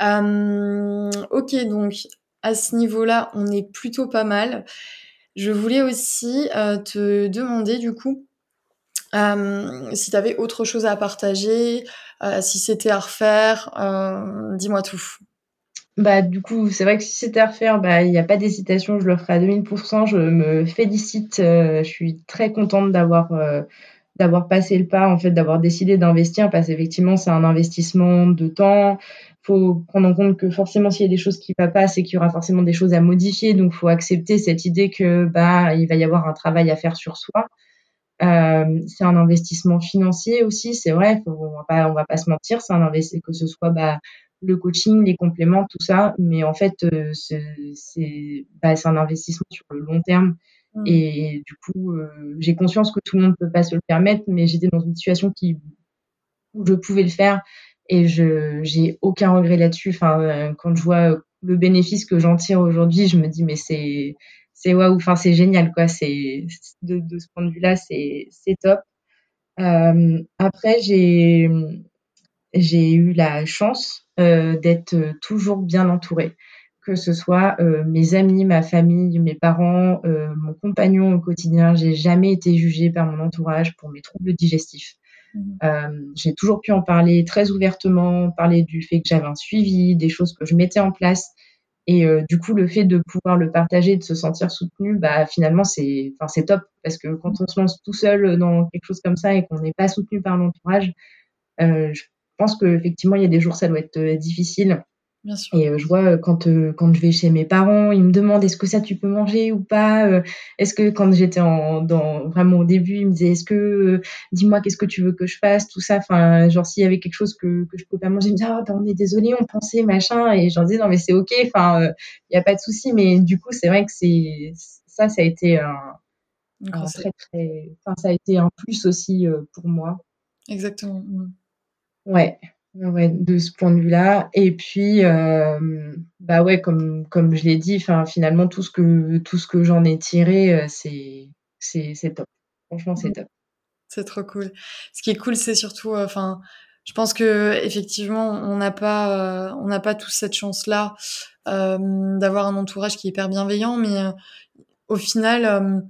ok, donc à ce niveau-là, on est plutôt pas mal. Je voulais aussi te demander du coup si tu avais autre chose à partager, si c'était à refaire, dis-moi tout. Bah, du coup, c'est vrai que si c'était à refaire, bah, il n'y a pas d'hésitation, je le ferai à 2000%. Je me félicite, je suis très contente d'avoir d'avoir passé le pas, en fait, d'avoir décidé d'investir, parce qu'effectivement, c'est un investissement de temps. faut prendre en compte que forcément, s'il y a des choses qui ne vont pas, c'est qu'il y aura forcément des choses à modifier. Donc, faut accepter cette idée que bah, il va y avoir un travail à faire sur soi. Euh, c'est un investissement financier aussi, c'est vrai, on va pas, on va pas se mentir, c'est un investissement que ce soit bah, le coaching, les compléments, tout ça, mais en fait, euh, c'est bah, un investissement sur le long terme. Mmh. Et du coup, euh, j'ai conscience que tout le monde peut pas se le permettre, mais j'étais dans une situation qui, où je pouvais le faire et je j'ai aucun regret là-dessus. Enfin, quand je vois le bénéfice que j'en tire aujourd'hui, je me dis mais c'est c'est waouh, enfin c'est génial quoi. C'est de, de, ce point de vue-là, c'est c'est top. Euh, après, j'ai j'ai eu la chance euh, d'être toujours bien entourée, que ce soit euh, mes amis, ma famille, mes parents, euh, mon compagnon au quotidien. J'ai jamais été jugée par mon entourage pour mes troubles digestifs. Mmh. Euh, j'ai toujours pu en parler très ouvertement, parler du fait que j'avais un suivi, des choses que je mettais en place. Et euh, du coup, le fait de pouvoir le partager, de se sentir soutenu, bah finalement c'est, enfin c'est top parce que quand on se lance tout seul dans quelque chose comme ça et qu'on n'est pas soutenu par l'entourage, euh, je pense qu'effectivement il y a des jours ça doit être euh, difficile. Et euh, je vois euh, quand euh, quand je vais chez mes parents, ils me demandent est-ce que ça tu peux manger ou pas. est-ce que quand j'étais en dans vraiment au début, ils me disaient est-ce que dis-moi qu'est-ce que tu veux que je fasse, tout ça. Enfin genre s'il y avait quelque chose que que je pouvais pas manger, ils me disaient ah ben, on est désolé, on pensait machin. Et j'en disais non mais c'est ok. Enfin il y a pas de souci. Mais du coup c'est vrai que c'est ça ça a été un, un très très enfin ça a été un plus aussi pour moi. Exactement. Ouais. Ouais, de ce point de vue-là. Et puis, euh, bah ouais, comme, comme je l'ai dit, finalement, tout ce que, tout ce que j'en ai tiré, euh, c'est, c'est, c'est top. Franchement, c'est mmh. top. C'est trop cool. Ce qui est cool, c'est surtout, euh, enfin, je pense que effectivement, on n'a pas, on n'a pas tous cette chance-là d'avoir un entourage qui est hyper bienveillant, mais au final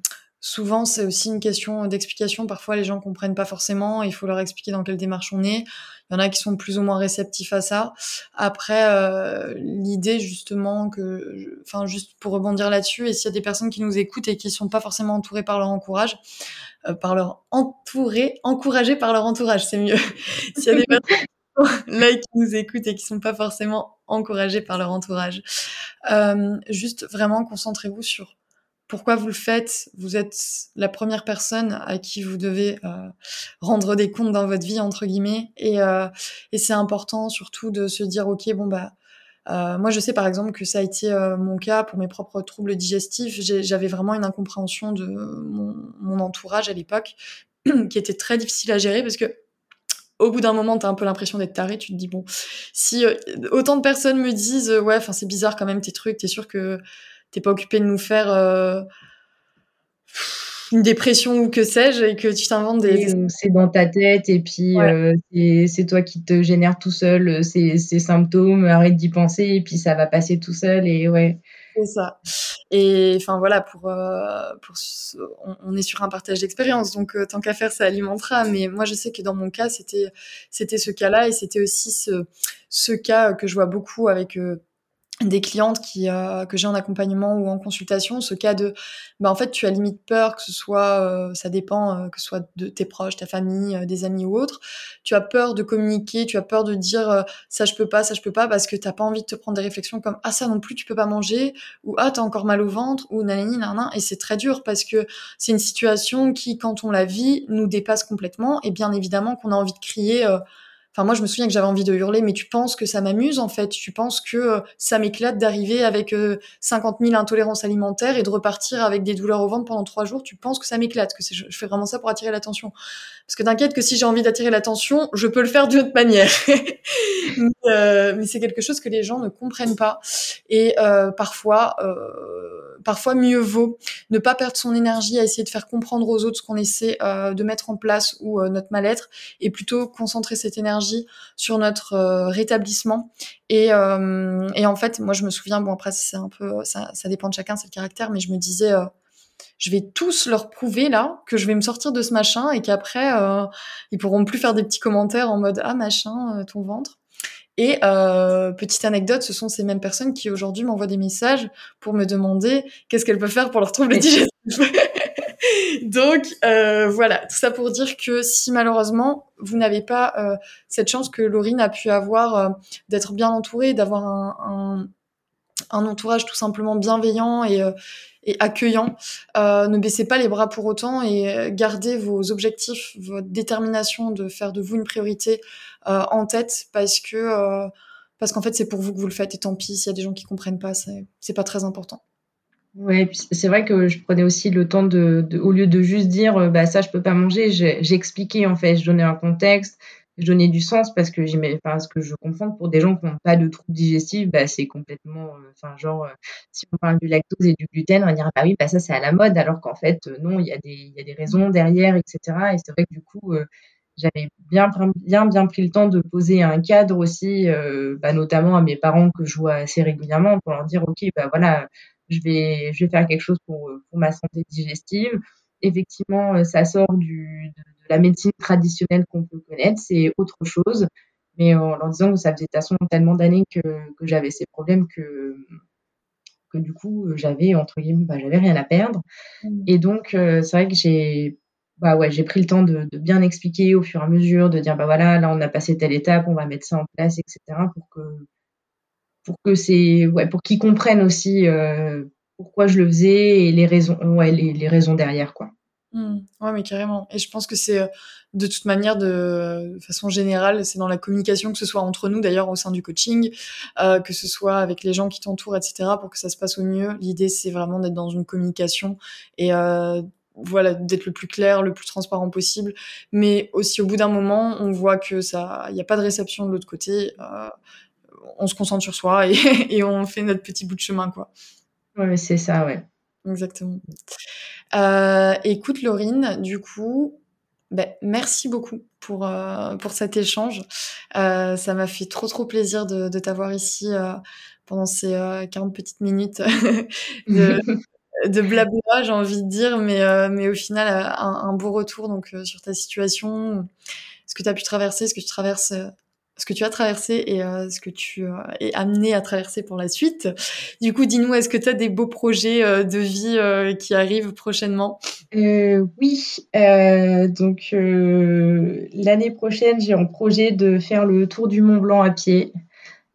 Souvent, c'est aussi une question d'explication. Parfois, les gens comprennent pas forcément. Il faut leur expliquer dans quelle démarche on est. Il y en a qui sont plus ou moins réceptifs à ça. Après, euh, l'idée justement que, enfin, juste pour rebondir là-dessus, et s'il y a des personnes qui nous écoutent et qui sont pas forcément entourées par leur entourage, euh, par leur entouré, encouragées par leur entourage, c'est mieux. s'il y a des personnes là qui nous écoutent et qui sont pas forcément encouragées par leur entourage, euh, juste vraiment concentrez-vous sur pourquoi vous le faites. Vous êtes la première personne à qui vous devez euh, rendre des comptes dans votre vie entre guillemets, et, euh, et c'est important surtout de se dire ok bon bah euh, moi je sais par exemple que ça a été mon cas pour mes propres troubles digestifs. J'avais vraiment une incompréhension de mon, entourage à l'époque qui était très difficile à gérer parce que au bout d'un moment, t'as un peu l'impression d'être taré. Tu te dis bon, si autant de personnes me disent ouais, c'est bizarre quand même tes trucs, t'es sûr que t'es pas occupé de nous faire euh, une dépression ou que sais-je et que tu t'inventes des... C'est dans ta tête et puis euh, c'est toi qui te génère tout seul euh, ces, ces symptômes, arrête d'y penser et puis ça va passer tout seul et ouais. C'est ça. Et enfin voilà, pour, pour on, est sur un partage d'expérience, donc tant qu'à faire, ça alimentera. Mais moi, je sais que dans mon cas, c'était c'était ce cas-là et c'était aussi ce, ce cas que je vois beaucoup avec des clientes qui euh, que j'ai en accompagnement ou en consultation ce cas de bah en fait tu as limite peur que ce soit euh, ça dépend euh, que ce soit de tes proches ta famille des amis ou autres. Tu as peur de communiquer tu as peur de dire ça je peux pas ça je peux pas parce que t'as pas envie de te prendre des réflexions comme ah ça non plus tu peux pas manger ou ah t'as encore mal au ventre ou nanani nanana et c'est très dur parce que c'est une situation qui quand on la vit nous dépasse complètement et bien évidemment qu'on a envie de crier Enfin, moi, je me souviens que j'avais envie de hurler, mais tu penses que ça m'amuse, en fait? Tu penses que euh, ça m'éclate d'arriver avec 50 euh, 000 intolérances alimentaires et de repartir avec des douleurs au ventre pendant trois jours? Tu penses que ça m'éclate, que je fais vraiment ça pour attirer l'attention? Parce que t'inquiète que si j'ai envie d'attirer l'attention, je peux le faire d'une autre manière. mais, euh, mais c'est quelque chose que les gens ne comprennent pas. Et parfois, parfois mieux vaut ne pas perdre son énergie à essayer de faire comprendre aux autres ce qu'on essaie de mettre en place ou notre mal-être et plutôt concentrer cette énergie sur notre rétablissement et, et en fait moi je me souviens bon après c'est un peu ça, ça dépend de chacun c'est le caractère mais je me disais je vais tous leur prouver là que je vais me sortir de ce machin et qu'après euh, ils pourront plus faire des petits commentaires en mode ah machin euh, ton ventre. Et euh, petite anecdote, ce sont ces mêmes personnes qui aujourd'hui m'envoient des messages pour me demander qu'est-ce qu'elles peuvent faire pour leur trouble digestif. Donc euh, voilà, tout ça pour dire que si malheureusement vous n'avez pas euh, cette chance que Laurine a pu avoir euh, d'être bien entourée, d'avoir un, un, un, entourage tout simplement bienveillant et, et accueillant. Euh, ne baissez pas les bras pour autant et gardez vos objectifs, votre détermination de faire de vous une priorité euh, en tête parce que euh, parce qu'en fait c'est pour vous que vous le faites et tant pis s'il y a des gens qui comprennent pas, c'est pas très important. Ouais, c'est vrai que je prenais aussi le temps de, de, au lieu de juste dire bah ça je peux pas manger, j'ai expliqué en fait, je donnais un contexte, je donnais du sens parce que j'aimais parce que je comprends que pour des gens qui n'ont pas de troubles digestifs bah c'est complètement euh, enfin genre euh, si on parle du lactose et du gluten on va bah oui bah ça c'est à la mode alors qu'en fait euh, non il y a des il y a des raisons derrière etc et c'est vrai que du coup j'avais bien bien bien pris le temps de poser un cadre aussi bah, notamment à mes parents que je vois assez régulièrement pour leur dire ok bah voilà je vais je vais faire quelque chose pour pour ma santé digestive effectivement ça sort du de, la médecine traditionnelle qu'on peut connaître, c'est autre chose. Mais en leur disant que ça faisait tellement d'années que, que j'avais ces problèmes que, que du coup, j'avais, entre guillemets, bah, j'avais rien à perdre. Mmh. Et donc, euh, c'est vrai que j'ai bah ouais, j'ai pris le temps de, de, bien expliquer au fur et à mesure, de dire bah voilà, là on a passé telle étape, on va mettre ça en place, etc. pour que pour que c'est ouais, pour qu'ils comprennent aussi euh, pourquoi je le faisais et les raisons ouais, les, les raisons derrière quoi. Mmh. Ouais, mais carrément. Et je pense que c'est euh, de toute manière, de façon générale, c'est dans la communication, que ce soit entre nous d'ailleurs au sein du coaching, euh, que ce soit avec les gens qui t'entourent, etc., pour que ça se passe au mieux. L'idée, c'est vraiment d'être dans une communication et voilà, d'être le plus clair, le plus transparent possible. Mais aussi, au bout d'un moment, on voit que ça, il n'y a pas de réception de l'autre côté. On se concentre sur soi et, et on fait notre petit bout de chemin, quoi. Ouais, c'est ça, ouais. Exactement. Euh, écoute, Laurine, du coup, ben, merci beaucoup pour, euh, pour cet échange. Euh, ça m'a fait trop, trop plaisir de, de t'avoir ici pendant ces 40 euh, petites minutes de, de blabla, j'ai envie de dire, mais, mais au final, un, un beau retour donc, sur ta situation, ce que tu as pu traverser, ce que tu traverses ce que tu as traversé et euh, ce que tu euh, es amené à traverser pour la suite. Du coup, dis-nous, est-ce que tu as des beaux projets euh, de vie qui arrivent prochainement? Oui, donc l'année prochaine, j'ai en projet de faire le tour du Mont Blanc à pied.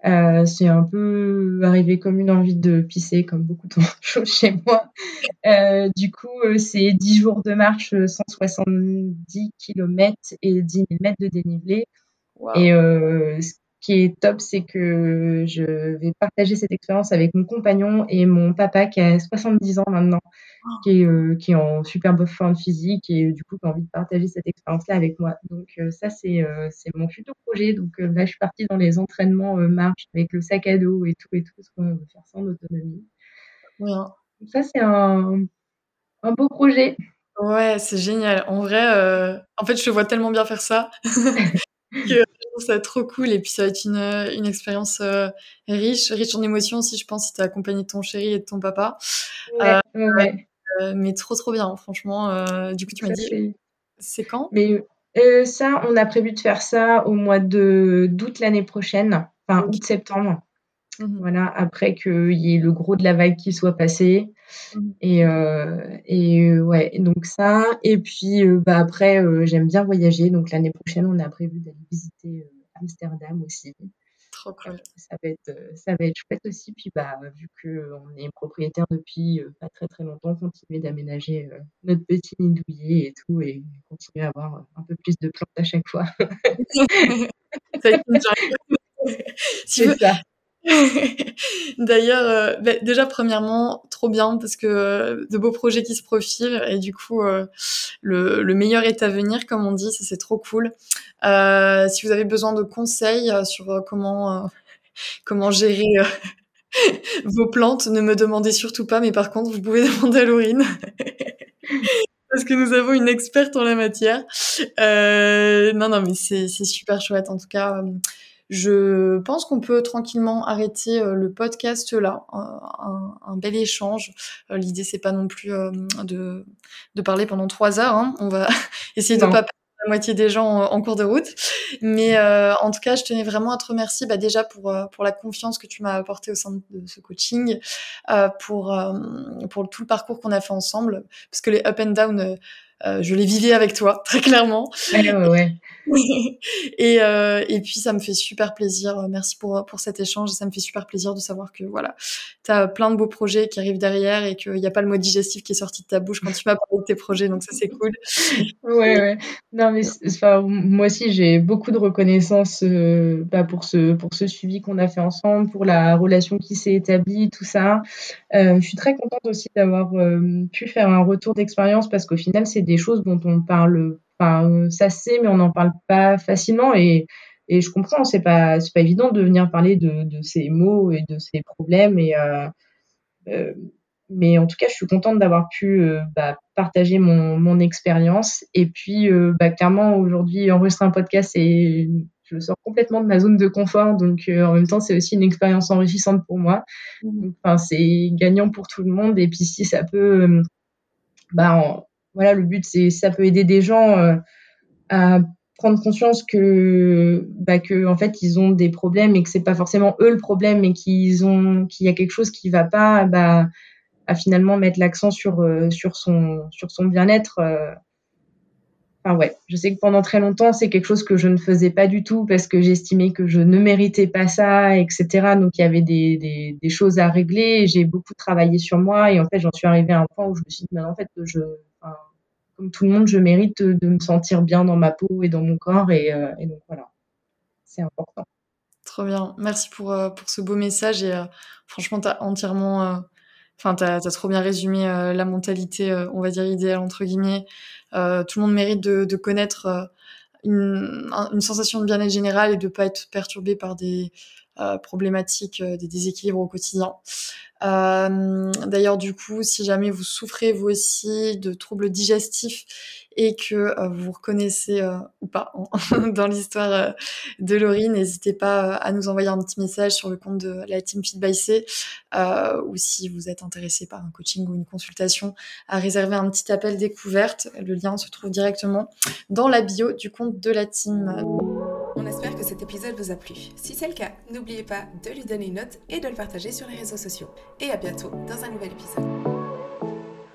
c'est un peu arrivé comme une envie de pisser, comme beaucoup de choses chez moi. du coup, c'est 10 jours de marche, 170 km et 10 000 mètres de dénivelé. Et euh, ce qui est top, c'est que je vais partager cette expérience avec mon compagnon et mon papa qui a 70 ans maintenant, oh. qui, est, euh, qui est en superbe forme physique et du coup qui a envie de partager cette expérience-là avec moi. Donc euh, ça, c'est euh, mon futur projet. Donc euh, là, je suis partie dans les entraînements euh, marche avec le sac à dos et tout et tout, ce qu'on veut faire sans autonomie. Ouais. Donc ça, c'est un, un beau projet. Ouais, c'est génial. En vrai, euh, en fait, je te vois tellement bien faire ça. que ça trop cool et puis ça va être une, une expérience euh, riche, riche en émotions aussi, je pense, si t'es accompagné de ton chéri et de ton papa. Ouais, euh, ouais. Euh, mais trop trop bien, franchement. Du coup, tu m'as dit, c'est quand? Mais ça, on a prévu de faire ça au mois de d'août l'année prochaine, enfin août-septembre. Mmh. Voilà, après qu'il y ait le gros de la vague qui soit passé. Mmh. Et, euh, et ouais, donc ça. Et puis euh, bah, après, euh, j'aime bien voyager. Donc l'année prochaine, on a prévu d'aller visiter Amsterdam aussi. Trop cool. Ça va être, ça va être chouette aussi. Puis bah, vu qu'on est propriétaire depuis pas très très longtemps, continuer d'aménager notre petit nid douillet et tout. Et continuer à avoir un peu plus de plantes à chaque fois. ça si C'est ça. D'ailleurs, euh, bah, déjà premièrement, trop bien parce que euh, de beaux projets qui se profilent et du coup, euh, le, le, meilleur est à venir, comme on dit, ça c'est trop cool. Si vous avez besoin de conseils sur comment comment gérer vos plantes, ne me demandez surtout pas, mais par contre, vous pouvez demander à Laurine. Parce que nous avons une experte en la matière. Non, non, mais c'est super chouette. En tout cas, je pense qu'on peut tranquillement arrêter euh, le podcast là. Un, un, bel échange. Euh, l'idée, c'est pas non plus euh, de, de parler pendant trois heures. Hein. On va essayer de pas la moitié des gens en, cours de route. Mais euh, en tout cas, je tenais vraiment à te remercier bah, déjà pour, pour la confiance que tu m'as apportée au sein de ce coaching, euh, pour, pour tout le parcours qu'on a fait ensemble, parce que les up and down, je les vivais avec toi, très clairement. Ouais, ouais, ouais. et, euh, et puis ça me fait super plaisir. Merci pour, pour cet échange. Ça me fait super plaisir de savoir que voilà, tu as plein de beaux projets qui arrivent derrière et qu'il n'y a pas le mot digestif qui est sorti de ta bouche quand tu m'as parlé de tes projets. Donc ça, c'est cool. Ouais, ouais. Non, mais enfin, moi aussi, j'ai beaucoup de reconnaissance euh, bah, pour, ce, pour ce suivi qu'on a fait ensemble, pour la relation qui s'est établie, tout ça. Euh, je suis très contente aussi d'avoir euh, pu faire un retour d'expérience parce qu'au final, c'est des choses dont on parle Enfin, ça sait, mais on n'en parle pas facilement. Et, et je comprends, c'est pas, c'est pas évident de venir parler de, de ces mots et de ces problèmes. Et, euh, euh, mais en tout cas, je suis contente d'avoir pu euh, bah, partager mon, mon expérience. Et puis, euh, bah, clairement, aujourd'hui, enregistrer un podcast, et je sors complètement de ma zone de confort. Donc, euh, en même temps, c'est aussi une expérience enrichissante pour moi. Mmh. Enfin, c'est gagnant pour tout le monde. Et puis, si ça peut, bah, en, voilà, le but, c'est ça peut aider des gens euh, à prendre conscience que, bah, que en fait, ils ont des problèmes et que c'est pas forcément eux le problème, mais qu'ils ont, qu'il y a quelque chose qui va pas, bah, à finalement mettre l'accent sur euh, son bien-être. Euh. Enfin ouais, je sais que pendant très longtemps, c'est quelque chose que je ne faisais pas du tout parce que j'estimais que je ne méritais pas ça, etc. Donc il y avait des, choses à régler. J'ai beaucoup travaillé sur moi et en fait, j'en suis arrivée à un point où je me suis dit, mais en fait, je, comme tout le monde, je mérite de, me sentir bien dans ma peau et dans mon corps. Et, euh, donc voilà, c'est important. Trop bien. Merci pour, euh, ce beau message. Et euh, franchement, tu as entièrement. Enfin, tu as, trop bien résumé la mentalité, on va dire, idéale, entre guillemets. tout le monde mérite de, connaître une, sensation de bien-être général et de pas être perturbé par des problématiques, des déséquilibres au quotidien. Euh, D'ailleurs, du coup, si jamais vous souffrez vous aussi de troubles digestifs et que euh, vous vous reconnaissez euh, ou pas dans l'histoire euh, de Laurie, n'hésitez pas à nous envoyer un petit message sur le compte de la team Fit by C ou si vous êtes intéressé par un coaching ou une consultation, à réserver un petit appel découverte. Le lien se trouve directement dans la bio du compte de la team. On espère que cet épisode vous a plu. Si c'est le cas, n'oubliez pas de lui donner une note et de le partager sur les réseaux sociaux. Et à bientôt dans un nouvel épisode.